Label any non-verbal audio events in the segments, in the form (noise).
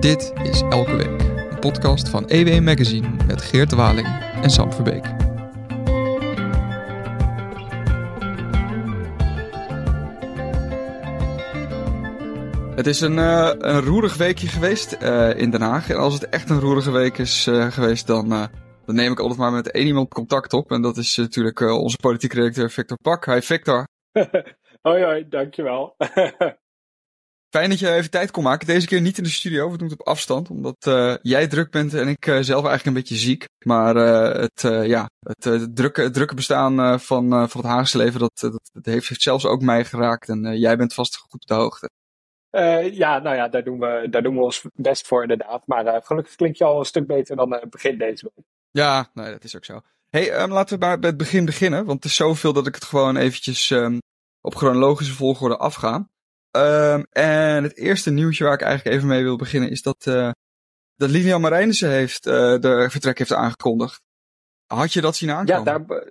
Dit is Elke Week, een podcast van EW Magazine met Geert Waling en Sam Verbeek. Het is een, uh, een roerig weekje geweest uh, in Den Haag. En als het echt een roerige week is uh, geweest, dan, dan neem ik altijd maar met één iemand contact op. En dat is natuurlijk onze politieke redacteur Victor Pak. Hi Victor. (laughs) hoi hoi, dankjewel. (laughs) Fijn dat je even tijd kon maken. Deze keer niet in de studio, we doen het op afstand. Omdat uh, jij druk bent en ik uh, zelf eigenlijk een beetje ziek. Maar uh, het, ja, het, drukke, het drukke bestaan van, van het Haagse leven, dat, dat, dat, heeft, heeft zelfs ook mij geraakt. En jij bent vast goed op de hoogte. ja, nou ja, daar doen, we, daar doen we ons best voor inderdaad. Maar gelukkig klinkt je al een stuk beter dan begin deze week. Ja, nee, dat is ook zo. hey, um, laten we maar bij het begin beginnen. Want het is zoveel dat ik het gewoon eventjes um, op chronologische volgorde afga. Um, en het eerste nieuwtje waar ik eigenlijk even mee wil beginnen is dat, uh, dat Lilian Marijnissen heeft, uh, de vertrek heeft aangekondigd. Had je dat zien aankomen? Ja, daar,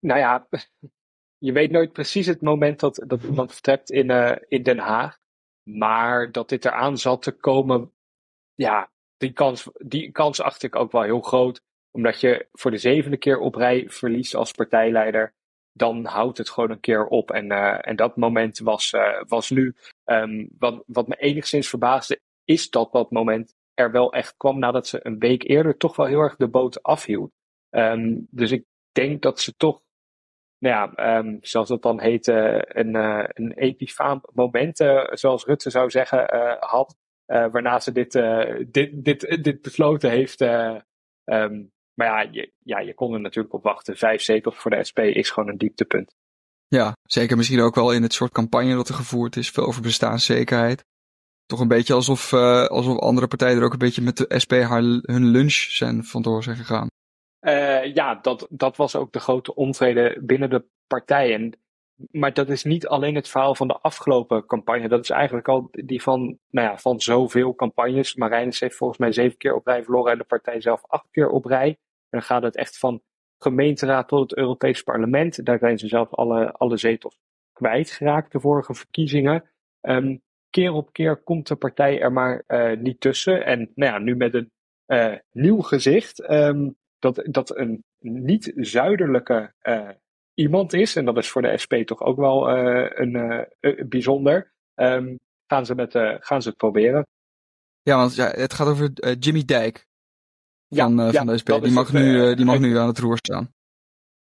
nou ja, (laughs) je weet nooit precies het moment dat, dat iemand vertrekt in, uh, in Den Haag. Maar dat dit eraan zat te komen, ja, die kans, die kans acht ik ook wel heel groot. Omdat je voor de zevende keer op rij verliest als partijleider dan houdt het gewoon een keer op. En, uh, en dat moment was, uh, was nu. Um, wat, wat me enigszins verbaasde, is dat dat moment er wel echt kwam nadat ze een week eerder toch wel heel erg de boot afhield. Um, dus ik denk dat ze toch, nou ja, um, zoals dat dan heet, uh, een, een epifaam moment, zoals Rutte zou zeggen, had. waarna ze dit, dit, dit, dit besloten heeft. Maar ja je, ja, je kon er natuurlijk op wachten. Vijf zetels voor de SP is gewoon een dieptepunt. Ja, zeker misschien ook wel in het soort campagne dat er gevoerd is. Veel over bestaanszekerheid. Toch een beetje alsof, uh, alsof andere partijen er ook een beetje met de SP haar, hun lunch zijn vandoor zijn gegaan. Uh, ja, dat, dat was ook de grote onvrede binnen de partij. En, maar dat is niet alleen het verhaal van de afgelopen campagne. Dat is eigenlijk al die van, nou ja, van zoveel campagnes. Marijnis heeft volgens mij zeven keer op rij verloren en de partij zelf acht keer op rij. En dan gaat het echt van gemeenteraad tot het Europees parlement. Daar zijn ze zelf alle, alle zetels kwijtgeraakt de vorige verkiezingen. Um, keer op keer komt de partij er maar uh, niet tussen. En nou ja, nu met een uh, nieuw gezicht. Um, dat, dat een niet-zuidelijke uh, iemand is. En dat is voor de SP toch ook wel een, bijzonder. Um, gaan, ze met, gaan ze het proberen. Ja, want ja, het gaat over Jimmy Dijk van, ja, van de SP. Die mag, het, nu, die mag nu aan het roer staan.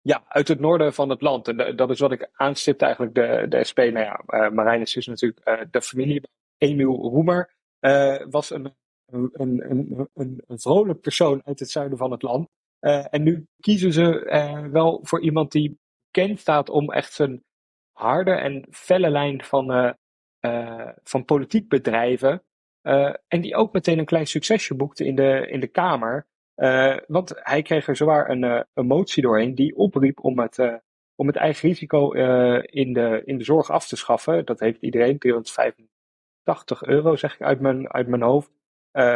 Ja, uit het noorden van het land. En dat is wat ik aanstipte eigenlijk de, de SP. Nou ja, uh, Marijnis is natuurlijk uh, de familie. Emiel Roemer uh, was een, een, een, een, een vrolijk persoon uit het zuiden van het land. en nu kiezen ze wel voor iemand die bekend staat om echt zijn harde en felle lijn van, van politiek bedrijven. en die ook meteen een klein succesje boekte in de, in de Kamer. Want hij kreeg er zwaar een, een motie doorheen die opriep om het, om het eigen risico in, de, in de zorg af te schaffen. Dat heeft iedereen, 385 euro zeg ik uit mijn, uit mijn hoofd,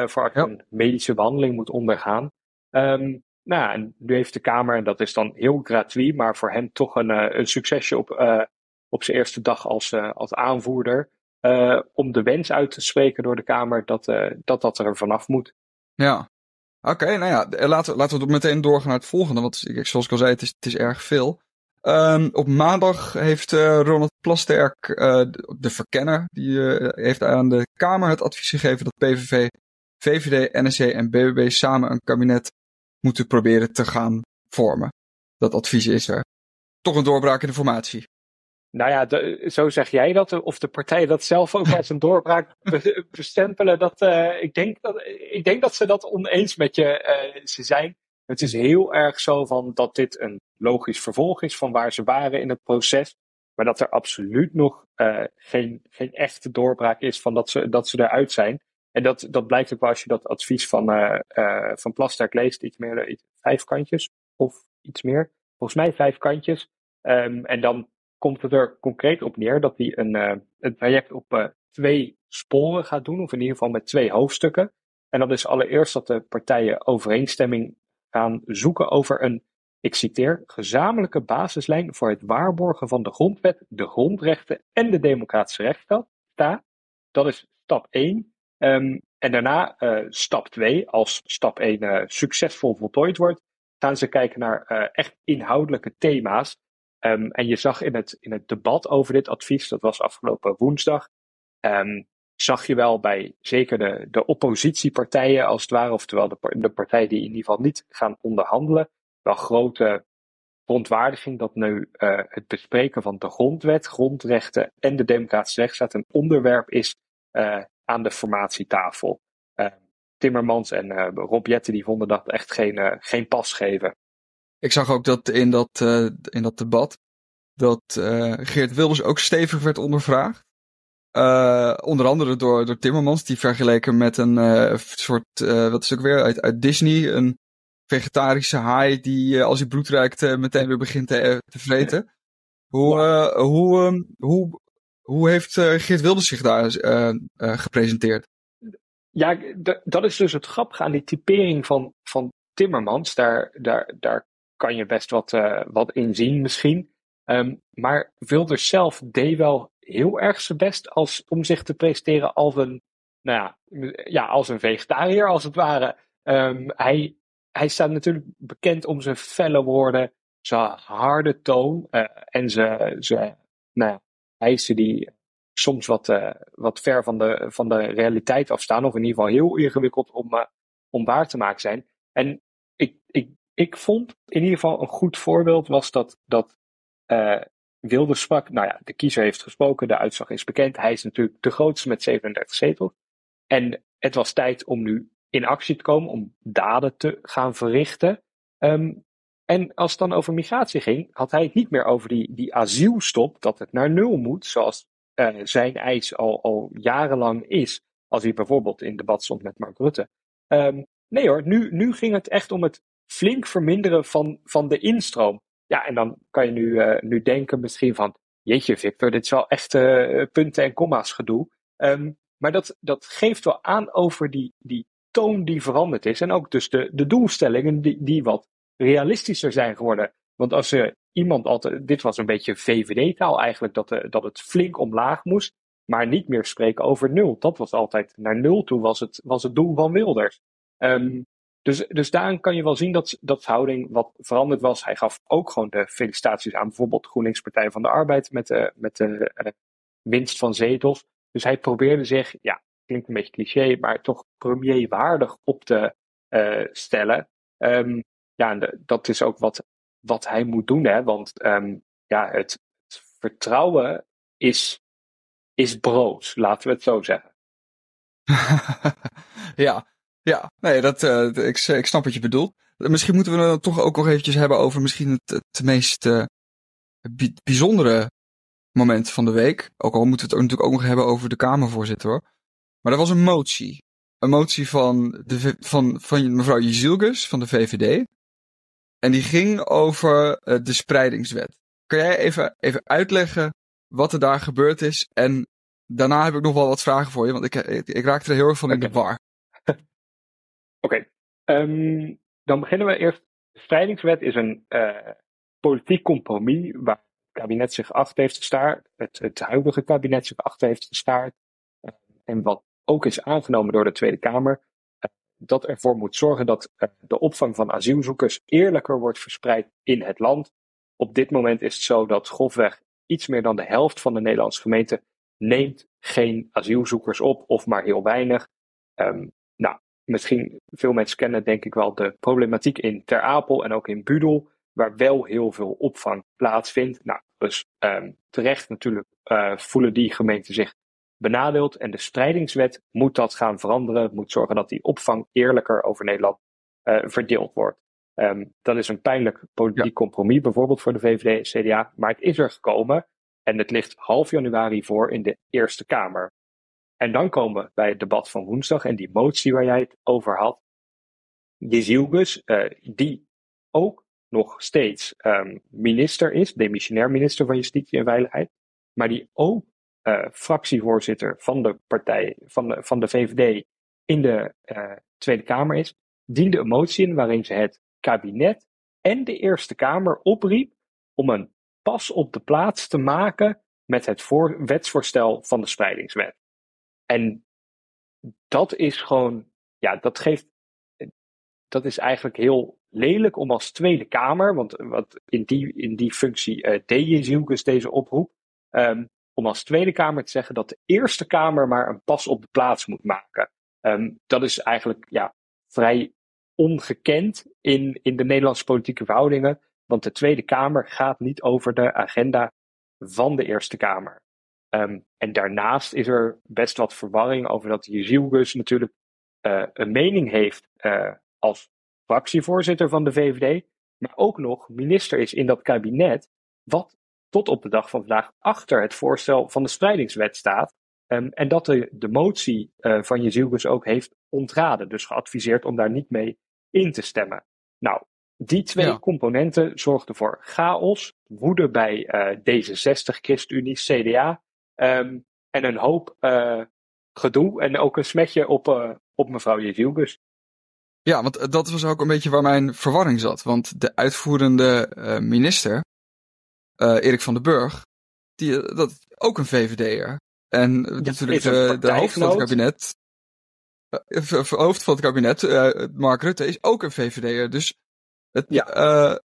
voor als je een medische behandeling moet ondergaan. Um, nou, en nu heeft de Kamer, en dat is dan heel gratuit, maar voor hem toch een, een succesje op, op zijn eerste dag als, als aanvoerder. om de wens uit te spreken door de Kamer dat dat, dat er vanaf moet. Ja, Oké, nou ja, laten, laten we meteen doorgaan naar het volgende. Want zoals ik al zei, het is, het is erg veel. Um, op maandag heeft Ronald Plasterk, de verkenner, die heeft aan de Kamer het advies gegeven dat PVV, VVD, NSC en BBB samen een kabinet moeten proberen te gaan vormen. Dat advies is er. Toch een doorbraak in de formatie. Nou ja, de, zo zeg jij dat, of de partijen dat zelf ook als een (laughs) doorbraak bestempelen. Dat, uh, ik, denk dat, ik denk dat ze dat oneens met je uh, ze zijn. Het is heel erg zo van dat dit een logisch vervolg is van waar ze waren in het proces. Maar dat er absoluut nog uh, geen, geen echte doorbraak is van dat ze, dat ze eruit zijn. En dat, dat blijkt ook wel als je dat advies van, van Plasterk leest. Iets meer, iets, vijf kantjes of iets meer. Volgens mij vijf kantjes. Um, en dan komt het er concreet op neer dat hij een, uh, een traject op twee sporen gaat doen, of in ieder geval met twee hoofdstukken. En dat is allereerst dat de partijen overeenstemming gaan zoeken over een, ik citeer, gezamenlijke basislijn voor het waarborgen van de grondwet, de grondrechten en de democratische rechtsstaat. Dat is stap 1. Um, en daarna stap 2, als stap 1 succesvol voltooid wordt, gaan ze kijken naar echt inhoudelijke thema's. Ehm, en je zag in het, in het debat over dit advies, dat was afgelopen woensdag, um, zag je wel bij zeker de, de oppositiepartijen als het ware, oftewel de, de partijen die in ieder geval niet gaan onderhandelen, wel grote verontwaardiging dat nu het bespreken van de grondwet, grondrechten en de democratische rechtsstaat een onderwerp is aan de formatietafel. Uh, Timmermans en Rob Jetten die vonden dat echt geen, geen pas geven. Ik zag ook dat in dat, in dat debat dat Geert Wilders ook stevig werd ondervraagd. Uh, onder andere door, door Timmermans, die vergeleken met een uh, soort, uh, wat is ook weer, uit, uit Disney, een vegetarische haai die als hij bloed ruikt meteen weer begint te, te vreten. Hoe, hoe, um, hoe, hoe heeft Geert Wilders zich daar gepresenteerd? Ja, dat is dus het grappige aan die typering van, van Timmermans. Daar, daar, daar kan je best wat, wat in zien misschien. Um, maar Wilders zelf deed wel heel erg zijn best als, om zich te presenteren als een, nou ja, ja als een vegetariër als het ware. Um, hij, hij staat natuurlijk bekend om zijn felle woorden, zijn harde toon en zijn, zijn nou ja, eisen die soms wat, uh, wat ver van de, van de realiteit afstaan, of in ieder geval heel ingewikkeld om, uh, om waar te maken zijn. En ik, ik, ik vond in ieder geval een goed voorbeeld was dat, dat Wilde sprak, nou ja, de kiezer heeft gesproken, de uitslag is bekend. Hij is natuurlijk de grootste met 37 zetels. En het was tijd om nu in actie te komen, om daden te gaan verrichten. Um, en als het dan over migratie ging, had hij het niet meer over die, die asielstop, dat het naar nul moet, zoals uh, zijn eis al, al jarenlang is. Als hij bijvoorbeeld in debat stond met Mark Rutte. Um, nee hoor, nu, nu ging het echt om het flink verminderen van, van de instroom. Ja, en dan kan je nu, uh, nu denken misschien van, jeetje Victor, dit is wel echt uh, punten en komma's gedoe. Um, maar dat, dat geeft wel aan over die, die toon die veranderd is. En ook dus de, de doelstellingen die, die wat realistischer zijn geworden. Want als er iemand altijd, dit was een beetje VVD-taal eigenlijk, dat, de, dat het flink omlaag moest, maar niet meer spreken over nul. Dat was altijd naar nul toe, was het, was het doel van Wilders. Um, dus, dus daarin kan je wel zien dat, dat houding wat veranderd was. Hij gaf ook gewoon de felicitaties aan bijvoorbeeld GroenLinks Partij van de Arbeid met de, met de uh, winst van zetels. Dus hij probeerde zich, ja, klinkt een beetje cliché, maar toch premierwaardig op te uh, stellen. Um, ja, en dat is ook wat, wat hij moet doen, hè? want um, ja, het, vertrouwen is, is broos, laten we het zo zeggen. (laughs) ja, ja, nee, dat, uh, ik, ik snap wat je bedoelt. Misschien moeten we het toch ook nog eventjes hebben over misschien het, het meest uh, bijzondere moment van de week. Ook al moeten we het natuurlijk ook nog hebben over de Kamervoorzitter hoor. Maar dat was een motie. Een motie van, de, van, van mevrouw Jezilgus van de VVD. En die ging over uh, de spreidingswet. Kan jij even, even uitleggen wat er daar gebeurd is? En daarna heb ik nog wel wat vragen voor je, want ik, ik, ik raakte er heel erg van in de war. (laughs) Oké, okay. um, ehm, dan beginnen we eerst. De spreidingswet is een uh, politiek compromis waar het kabinet zich achter heeft gestaard, het, het huidige kabinet zich achter heeft gestaard, uh, en wat ook is aangenomen door de Tweede Kamer, dat ervoor moet zorgen dat de opvang van asielzoekers eerlijker wordt verspreid in het land. Op dit moment is het zo dat grofweg iets meer dan de helft van de Nederlandse gemeenten neemt geen asielzoekers op, of maar heel weinig. Um, nou, misschien veel mensen kennen denk ik wel de problematiek in Ter Apel en ook in Budel, waar wel heel veel opvang plaatsvindt. Nou, dus um, terecht natuurlijk uh, voelen die gemeenten zich benadeeld en de spreidingswet moet dat gaan veranderen, moet zorgen dat die opvang eerlijker over Nederland uh, verdeeld wordt. Um, dat is een pijnlijk politiek ja. compromis, bijvoorbeeld voor de VVD en CDA, maar het is er gekomen en het ligt half januari voor in de Eerste Kamer. En dan komen we bij het debat van woensdag en die motie waar jij het over had. Jezielgus, uh, die ook nog steeds um, minister is, demissionair minister van Justitie en Veiligheid, maar die ook uh, fractievoorzitter van de partij, van de, van de VVD in de uh, Tweede Kamer is, diende een motie in waarin ze het kabinet en de Eerste Kamer opriep om een pas op de plaats te maken met het voor, wetsvoorstel van de spreidingswet. En dat is gewoon, ja, dat geeft, dat is eigenlijk heel lelijk om als Tweede Kamer, want wat in, die, in die functie uh, deed Jezielkus deze oproep, um, om als Tweede Kamer te zeggen dat de Eerste Kamer maar een pas op de plaats moet maken. Um, dat is eigenlijk ja, vrij ongekend in, in de Nederlandse politieke verhoudingen, want de Tweede Kamer gaat niet over de agenda van de Eerste Kamer. Um, en daarnaast is er best wat verwarring over dat Jezielgus natuurlijk uh, een mening heeft uh, als fractievoorzitter van de VVD, maar ook nog minister is in dat kabinet, wat tot op de dag van vandaag achter het voorstel van de spreidingswet staat. Um, en dat de, de motie uh, van Jezielgus ook heeft ontraden, dus geadviseerd om daar niet mee in te stemmen. Nou, die twee ja. componenten zorgden voor chaos, woede bij uh, D66, ChristenUnie, CDA um, en een hoop uh, gedoe en ook een smetje op, op mevrouw Jezielgus. Ja, want dat was ook een beetje waar mijn verwarring zat. Want de uitvoerende minister, uh, Erik van den Burg, die, dat is ook een VVD'er. En ja, natuurlijk de, de hoofd van het kabinet, uh, hoofd van het kabinet, Mark Rutte, is ook een VVD'er. Dus het, ja.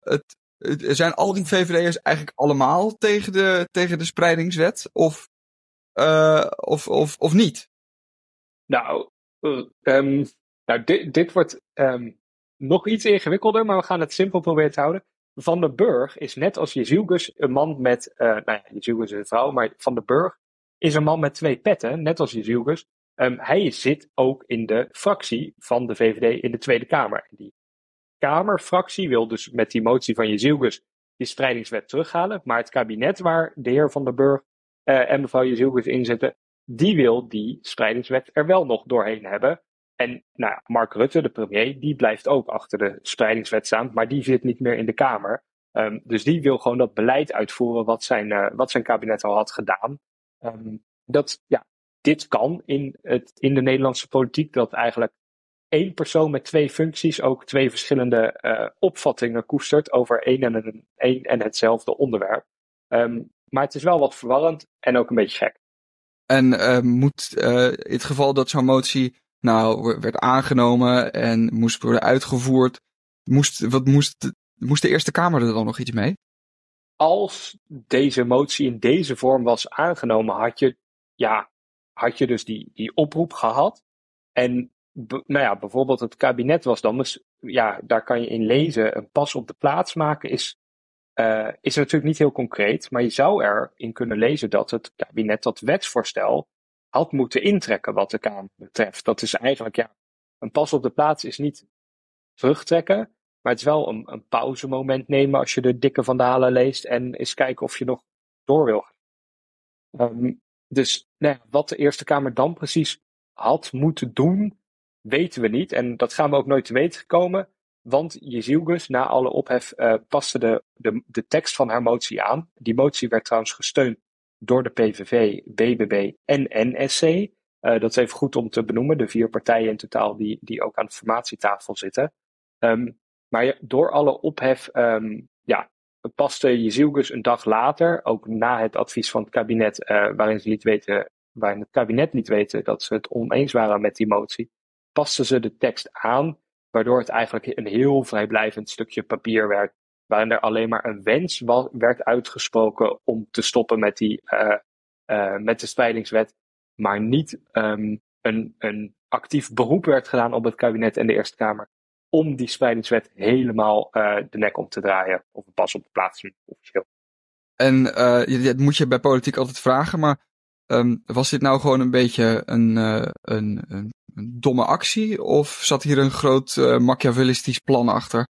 het, het, zijn al die VVD'ers eigenlijk allemaal tegen de, tegen de spreidingswet? Of, of, of, of niet? Nou, um, nou, dit, dit wordt um, nog iets ingewikkelder, maar we gaan het simpel proberen te houden. Van den Burg is net als Jezielgus een man met, uh, nou ja, Jezielgus is een vrouw, maar Van den Burg is een man met twee petten, net als Jezielgus. Um, hij zit ook in de fractie van de VVD in de Tweede Kamer. Die Kamerfractie wil dus met die motie van Jezielgus die spreidingswet terughalen, maar het kabinet waar de heer Van den Burg uh, en mevrouw Jezielgus in zitten, die wil die spreidingswet er wel nog doorheen hebben. En nou, Mark Rutte, de premier, die blijft ook achter de spreidingswet staan, maar die zit niet meer in de Kamer. Um, dus die wil gewoon dat beleid uitvoeren wat zijn, uh, wat zijn kabinet al had gedaan. Um, dat, ja, dit kan in, het, in de Nederlandse politiek, dat eigenlijk één persoon met twee functies ook twee verschillende uh, opvattingen koestert over één en, een, één en hetzelfde onderwerp. Um, maar het is wel wat verwarrend en ook een beetje gek. En uh, moet in het geval dat zo'n motie nou werd aangenomen en moest worden uitgevoerd. Moest, wat moest, moest de Eerste Kamer er dan nog iets mee? Als deze motie in deze vorm was aangenomen, had je, ja, had je dus die, die oproep gehad. En nou ja, bijvoorbeeld het kabinet was dan, dus, ja, daar kan je in lezen, een pas op de plaats maken is, uh, is natuurlijk niet heel concreet. Maar je zou erin kunnen lezen dat het kabinet dat wetsvoorstel had moeten intrekken wat de Kamer betreft. Dat is eigenlijk, ja, een pas op de plaats is niet terugtrekken, maar het is wel een, een pauzemoment nemen als je de dikke vandalen leest en eens kijken of je nog door wil gaan. Um, dus nou wat de Eerste Kamer dan precies had moeten doen, weten we niet. En dat gaan we ook nooit te weten komen. Want Jezielgus, na alle ophef, uh, paste de, de, de tekst van haar motie aan. Die motie werd trouwens gesteund door de PVV, BBB en NSC. Uh, dat is even goed om te benoemen, de vier partijen in totaal die, die ook aan de formatietafel zitten. Um, maar door alle ophef, um, ja, paste een dag later, ook na het advies van het kabinet, uh, waarin, ze liet weten, waarin het kabinet liet weten dat ze het oneens waren met die motie, paste ze de tekst aan, waardoor het eigenlijk een heel vrijblijvend stukje papier werd waarin er alleen maar een wens werd uitgesproken om te stoppen met, die, uh, uh, met de spreidingswet, maar niet um, een, een actief beroep werd gedaan op het kabinet en de Eerste Kamer om die spreidingswet helemaal uh, de nek om te draaien of pas op de plaats officieel. En dat moet je bij politiek altijd vragen, maar um, was dit nou gewoon een beetje een, een, een, een, domme actie of zat hier een groot machiavellistisch plan achter?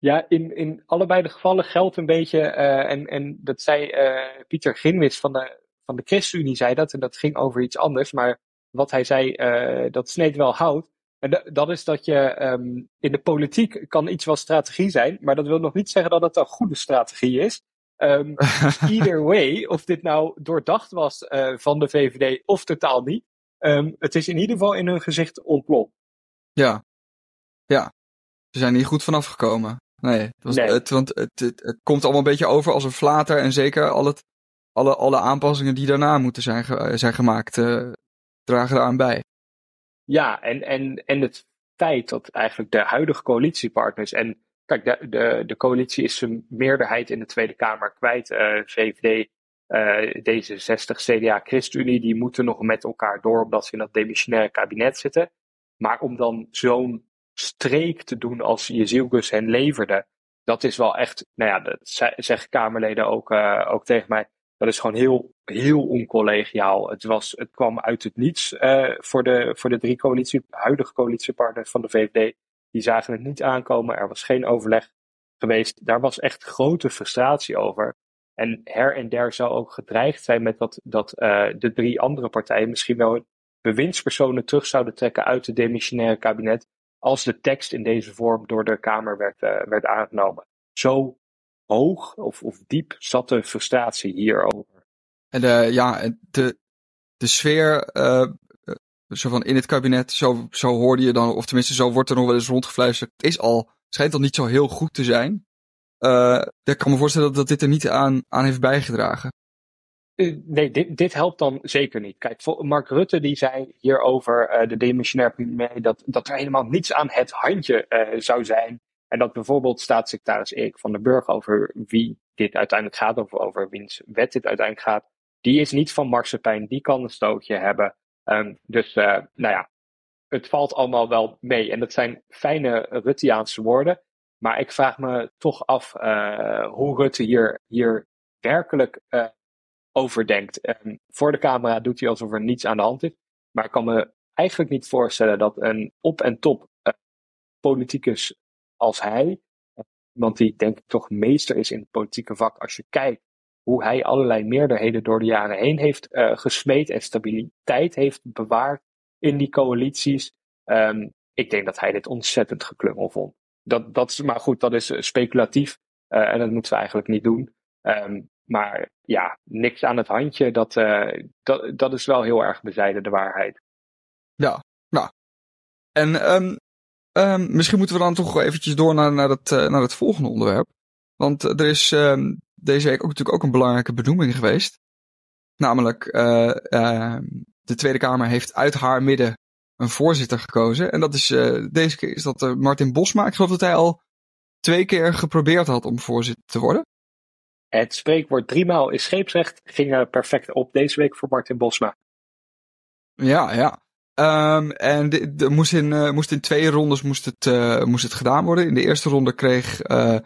Ja, in, in allebei de gevallen geldt een beetje, uh, en, en dat zei uh, Pieter Ginwis van de, van de ChristenUnie zei dat, en dat ging over iets anders, maar wat hij zei, uh, dat sneed wel hout. En dat is dat je um, in de politiek kan iets wel strategie zijn, maar dat wil nog niet zeggen dat het een goede strategie is. Um, (laughs) either way, of dit nou doordacht was van de VVD of totaal niet, um, het is in ieder geval in hun gezicht ontploft. Ja, ja. Ze zijn hier goed vanaf gekomen. Nee, het, was, nee. Het, want het, het, het, komt allemaal een beetje over als een flater. En zeker al het, alle, alle aanpassingen die daarna moeten zijn, zijn gemaakt, uh, dragen eraan bij. Ja, en, en, en het feit dat eigenlijk de huidige coalitiepartners. En kijk, de, de, de coalitie is zijn meerderheid in de Tweede Kamer kwijt. Uh, VVD, uh, D66, CDA, ChristenUnie, die moeten nog met elkaar door omdat ze in dat demissionaire kabinet zitten. Maar om dan zo'n streek te doen als Jezielgus hen leverde, dat is wel echt, nou ja, dat zeggen Kamerleden ook, uh, ook tegen mij. Dat is gewoon heel, heel oncollegiaal. Het, was, het kwam uit het niets uh, voor, de, voor de drie coalitie, huidige coalitiepartners van de VVD. Die zagen het niet aankomen. Er was geen overleg geweest. Daar was echt grote frustratie over. En her en der zou ook gedreigd zijn met dat, dat uh, de drie andere partijen misschien wel bewindspersonen terug zouden trekken uit het demissionaire kabinet. Als de tekst in deze vorm door de Kamer werd, uh, werd aangenomen. Zo hoog of, of diep zat de frustratie hierover. En de, ja, de, de sfeer uh, zo van in het kabinet, zo, zo hoorde je dan, of tenminste zo wordt er nog wel eens rondgefluisterd. Is al, schijnt al niet zo heel goed te zijn. Uh, ik kan me voorstellen dat, dat dit er niet aan, aan heeft bijgedragen. Nee, dit, dit helpt dan zeker niet. Kijk, Mark Rutte die zei hierover, uh, de demissionair premier, dat, dat er helemaal niets aan het handje uh, zou zijn. En dat bijvoorbeeld staatssecretaris Erik van den Burg over wie dit uiteindelijk gaat, of over wiens wet dit uiteindelijk gaat, die is niet van marsepein, die kan een stootje hebben. Um, dus, nou ja, het valt allemaal wel mee. En dat zijn fijne Ruttiaanse woorden. Maar ik vraag me toch af hoe Rutte hier, hier werkelijk over denkt. Um, voor de camera doet hij alsof er niets aan de hand is. Maar ik kan me eigenlijk niet voorstellen dat een op- en top politicus als hij, iemand die denk ik toch meester is in het politieke vak, als je kijkt hoe hij allerlei meerderheden door de jaren heen heeft uh, gesmeed en stabiliteit heeft bewaard in die coalities. Um, ik denk dat hij dit ontzettend geklungel vond. Dat, dat is, maar goed, dat is speculatief en dat moeten we eigenlijk niet doen. Um, maar ja, niks aan het handje, dat, uh, dat, dat is wel heel erg bezijden de waarheid. Ja, nou. En um, Um, misschien moeten we dan toch eventjes door naar, naar, het, uh, naar het volgende onderwerp. Want er is um, deze week ook natuurlijk ook een belangrijke benoeming geweest. Namelijk, uh, de Tweede Kamer heeft uit haar midden een voorzitter gekozen. En dat is, deze keer is dat Martin Bosma. Ik geloof dat hij al twee keer geprobeerd had om voorzitter te worden. Het spreekwoord driemaal is scheepsrecht ging perfect op deze week voor Martin Bosma. Ja, ja. Um, en de, de, moest, in, uh, moest in twee rondes moest het, uh, moest het gedaan worden. In de eerste ronde kreeg uh,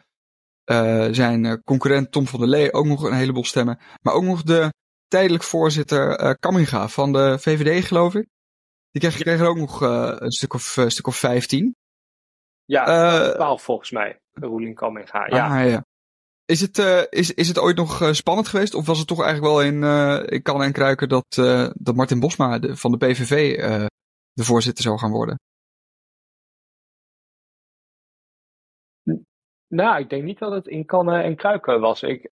zijn concurrent Tom van der Lee ook nog een heleboel stemmen. Maar ook nog de tijdelijk voorzitter Kamminga van de VVD, geloof ik. Die kreeg, kreeg er ook nog een stuk of, stuk of 15. Ja, 12 volgens mij. Roelien Kamminga. Ja. Ah, ja. Is het, uh, is, is het ooit nog uh, spannend geweest? Of was het toch eigenlijk wel in, uh, kan en kruiken dat, dat Martin Bosma de, van de PVV de voorzitter zou gaan worden? Nou, ik denk niet dat het in kannen en kruiken was. Ik,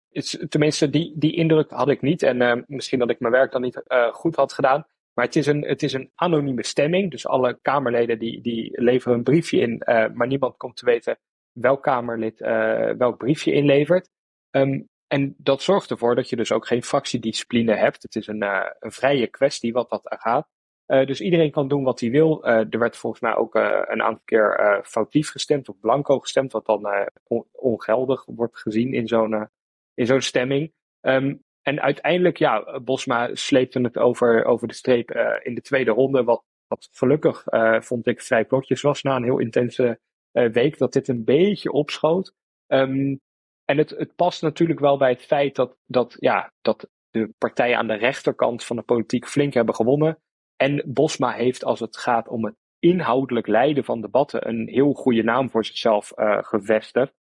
tenminste, die, die indruk had ik niet. En misschien dat ik mijn werk dan niet goed had gedaan. Maar het is een, het is een anonieme stemming. Dus alle Kamerleden die, die leveren een briefje in. maar niemand komt te weten welk Kamerlid uh, welk briefje inlevert. Um, en dat zorgt ervoor dat je dus ook geen fractiediscipline hebt. Het is een, uh, een vrije kwestie wat dat gaat. Uh, dus iedereen kan doen wat hij wil. er werd volgens mij ook een aantal keer foutief gestemd of blanco gestemd, wat dan on ongeldig wordt gezien in zo'n in zo'n stemming. Um, en uiteindelijk, ja, Bosma sleepte het over, over de streep in de tweede ronde, wat, wat gelukkig vond ik vrij plotjes was na een heel intense week dat dit een beetje opschoot. Um, en het, het past natuurlijk wel bij het feit dat, dat, ja, dat de partijen aan de rechterkant van de politiek flink hebben gewonnen. En Bosma heeft, als het gaat om het inhoudelijk leiden van debatten, een heel goede naam voor zichzelf uh, gevestigd.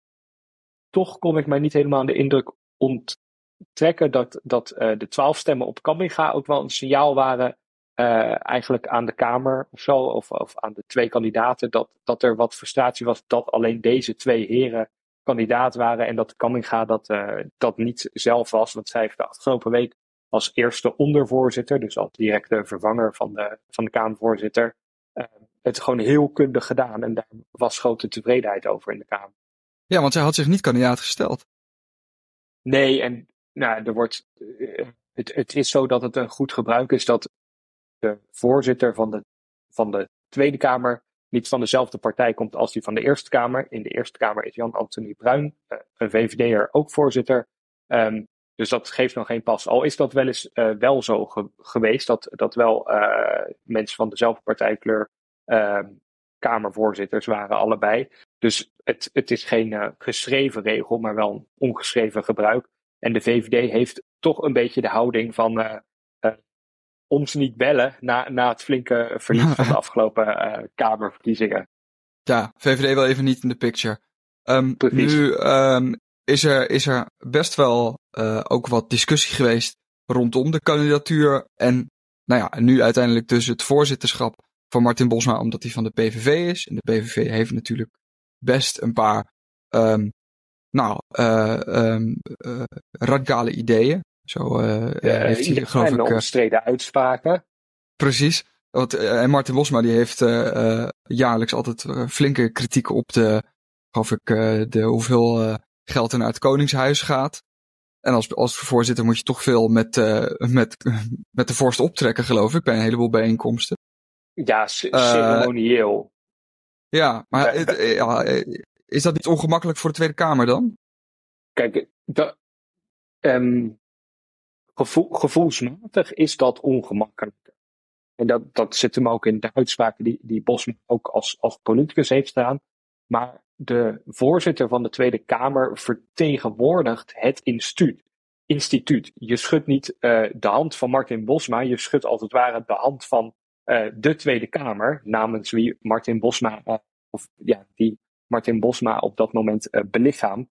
Toch kon ik mij niet helemaal aan de indruk onttrekken dat, dat uh, de twaalf stemmen op Kamminga ook wel een signaal waren uh, eigenlijk aan de Kamer of zo, of, of aan de twee kandidaten, dat, dat er wat frustratie was dat alleen deze twee heren kandidaat waren en dat Kamminga dat, uh, dat niet zelf was. Want zij heeft de afgelopen week als eerste ondervoorzitter, dus als directe vervanger van de, van de Kamervoorzitter, uh, het gewoon heel kundig gedaan. En daar was grote tevredenheid over in de Kamer. Ja, want zij had zich niet kandidaat gesteld. Nee, en nou, er wordt, het, het is zo dat het een goed gebruik is dat de voorzitter van de, van de Tweede Kamer niet van dezelfde partij komt als die van de Eerste Kamer. In de Eerste Kamer is Jan-Anthony Bruin, uh, een VVD'er, ook voorzitter. Um, dus dat geeft nog geen pas. Al is dat wel eens uh, wel zo ge geweest, dat, dat wel uh, mensen van dezelfde partijkleur ehm, Kamervoorzitters waren, allebei. Dus het, het is geen geschreven regel, maar wel een ongeschreven gebruik. En de VVD heeft toch een beetje de houding van ons niet bellen na, na het flinke verlies van de (laughs) afgelopen uh, Kamerverkiezingen. Ja, VVD wel even niet in de picture. Um, nu um, is, er, is er best wel uh, ook wat discussie geweest rondom de kandidatuur. En nou ja, nu uiteindelijk dus het voorzitterschap van Martin Bosma, omdat hij van de PVV is. En de PVV heeft natuurlijk best een paar um, nou, uh, radicale ideeën. Zo uh, heeft hij, geloof ik... omstreden uitspraken. Precies. Want, en Martin Bosma die heeft jaarlijks altijd flinke kritiek op de, geloof ik, de hoeveel geld er naar het Koningshuis gaat. En als, als voorzitter moet je toch veel met, met, (laughs) met de vorst optrekken, geloof ik, bij een heleboel bijeenkomsten. Ja, ceremonieel. ja, maar ja, is dat niet ongemakkelijk voor de Tweede Kamer dan? Kijk, dat, um, gevoel, gevoelsmatig is dat ongemakkelijk. En dat, dat zit hem ook in de uitspraken die, die Bosma ook als, als politicus heeft staan. Maar de voorzitter van de Tweede Kamer vertegenwoordigt het instituut. instituut. Je schudt niet uh, de hand van Martin Bosma, je schudt als het ware de hand van uh, de Tweede Kamer, namens wie Martin Bosma, uh, of ja, die Martin Bosma op dat moment belichaamt.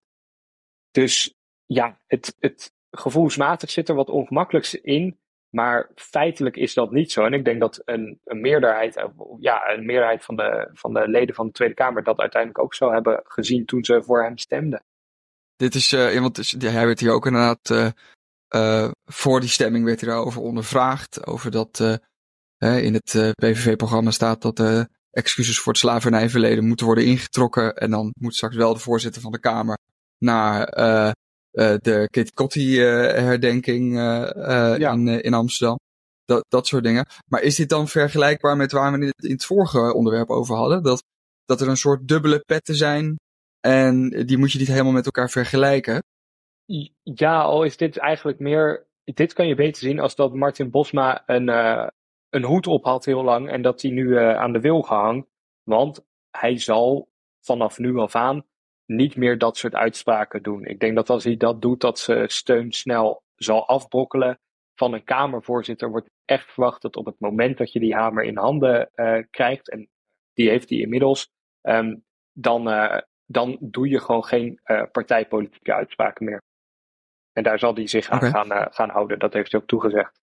Dus ja, het, het, gevoelsmatig zit er wat ongemakkelijks in. Maar feitelijk is dat niet zo. En ik denk dat een, een meerderheid, eh, ja, een meerderheid van de, van de leden van de Tweede Kamer dat uiteindelijk ook zo hebben gezien toen ze voor hem stemden. Dit is, uh, want hij werd hier ook inderdaad, uh, voor die stemming werd hij daarover ondervraagd. Over dat in het PVV-programma staat dat excuses voor het slavernijverleden moeten worden ingetrokken. En dan moet straks wel de voorzitter van de Kamer naar de Kitty Kotti uh, herdenking ja. in, in Amsterdam. Dat, dat soort dingen. Maar is dit dan vergelijkbaar met waar we het in het vorige onderwerp over hadden? Dat, dat er een soort dubbele petten zijn en die moet je niet helemaal met elkaar vergelijken? Ja, al is dit eigenlijk meer. Dit kan je beter zien als dat Martin Bosma een, een hoed op had heel lang en dat hij nu aan de wil gehangen. Want hij zal vanaf nu af aan niet meer dat soort uitspraken doen. Ik denk dat als hij dat doet, dat ze steun snel zal afbrokkelen. Van een Kamervoorzitter wordt echt verwacht dat op het moment dat je die hamer in handen uh, krijgt, en die heeft hij inmiddels, um, dan, uh, dan doe je gewoon geen uh, partijpolitieke uitspraken meer. En daar zal hij zich aan gaan, gaan houden. Dat heeft hij ook toegezegd.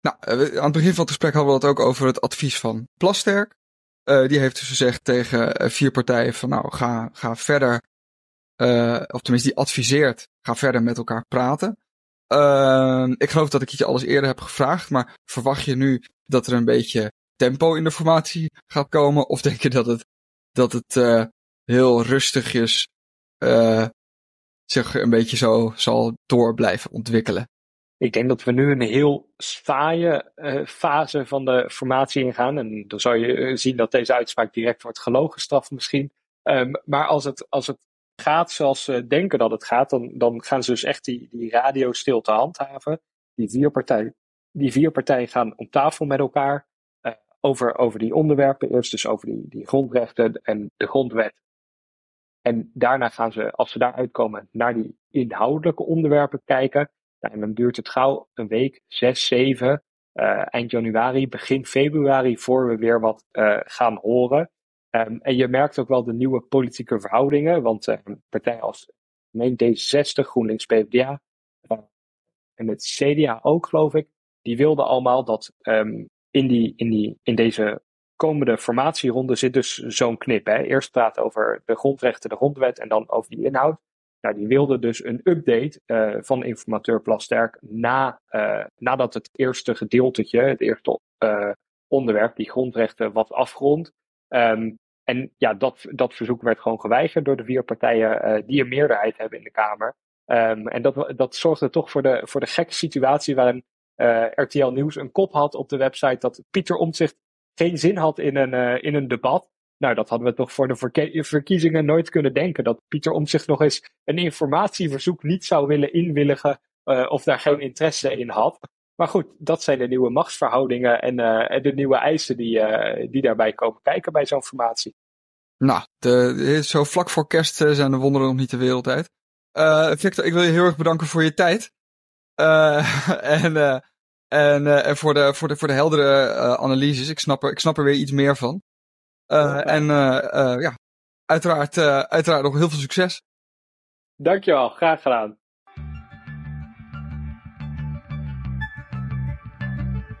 Nou, aan het begin van het gesprek hadden we het ook over het advies van Plasterk. die heeft dus gezegd tegen vier partijen van nou, ga, ga verder uh, of tenminste, die adviseert, ga verder met elkaar praten. Uh, ik geloof dat ik je alles eerder heb gevraagd, maar verwacht je nu dat er een beetje tempo in de formatie gaat komen? Of denk je dat het, dat het uh, heel rustigjes uh, zich een beetje zo zal door blijven ontwikkelen? Ik denk dat we nu een heel saaie fase van de formatie ingaan. En dan zou je zien dat deze uitspraak direct wordt gelogen gestraft misschien. Um, maar als het, als het gaat zoals ze denken dat het gaat, dan, dan gaan ze dus echt die, die radiostilte handhaven. Die vier, partijen, die vier gaan om tafel met elkaar uh, over, over die onderwerpen. Eerst dus over die, die grondrechten en de grondwet. En daarna gaan ze, als ze daar uitkomen, naar die inhoudelijke onderwerpen kijken. En dan duurt het gauw een week, zes, zeven, uh, eind januari, begin februari, voor we weer wat gaan horen. Um, en je merkt ook wel de nieuwe politieke verhoudingen, want uh, partijen als meen D66, GroenLinks, PvdA uh, en het CDA ook, geloof ik, die wilden allemaal dat um, in, die, in, die, in deze komende formatieronde zit dus zo'n knip. Hè. Eerst praten over de grondrechten, de grondwet en dan over die inhoud. Nou, die wilden dus een update uh, van informateur Plasterk na, uh, nadat het eerste gedeeltetje, het eerste onderwerp, die grondrechten, was afgerond. Um, en ja, dat, dat verzoek werd gewoon geweigerd door de vier partijen uh, die een meerderheid hebben in de Kamer. Um, en dat, dat zorgde toch voor de, voor de gekke situatie waarin uh, RTL Nieuws een kop had op de website dat Pieter Omtzigt geen zin had in een, in een debat. Nou, dat hadden we toch voor de verkiezingen nooit kunnen denken. Dat Pieter om zich nog eens een informatieverzoek niet zou willen inwilligen of daar geen interesse in had. Maar goed, dat zijn de nieuwe machtsverhoudingen en, de nieuwe eisen die, die daarbij komen kijken bij zo'n formatie. Nou, de, zo vlak voor kerst zijn de wonderen nog niet de wereld uit. Victor, ik wil je heel erg bedanken voor je tijd. (laughs) en en, uh, en voor, de, voor, de, voor de heldere uh, analyses. Ik snap, er, ik snap er weer iets meer van. Uh, en ja, uiteraard, uiteraard nog heel veel succes. Dankjewel, graag gedaan.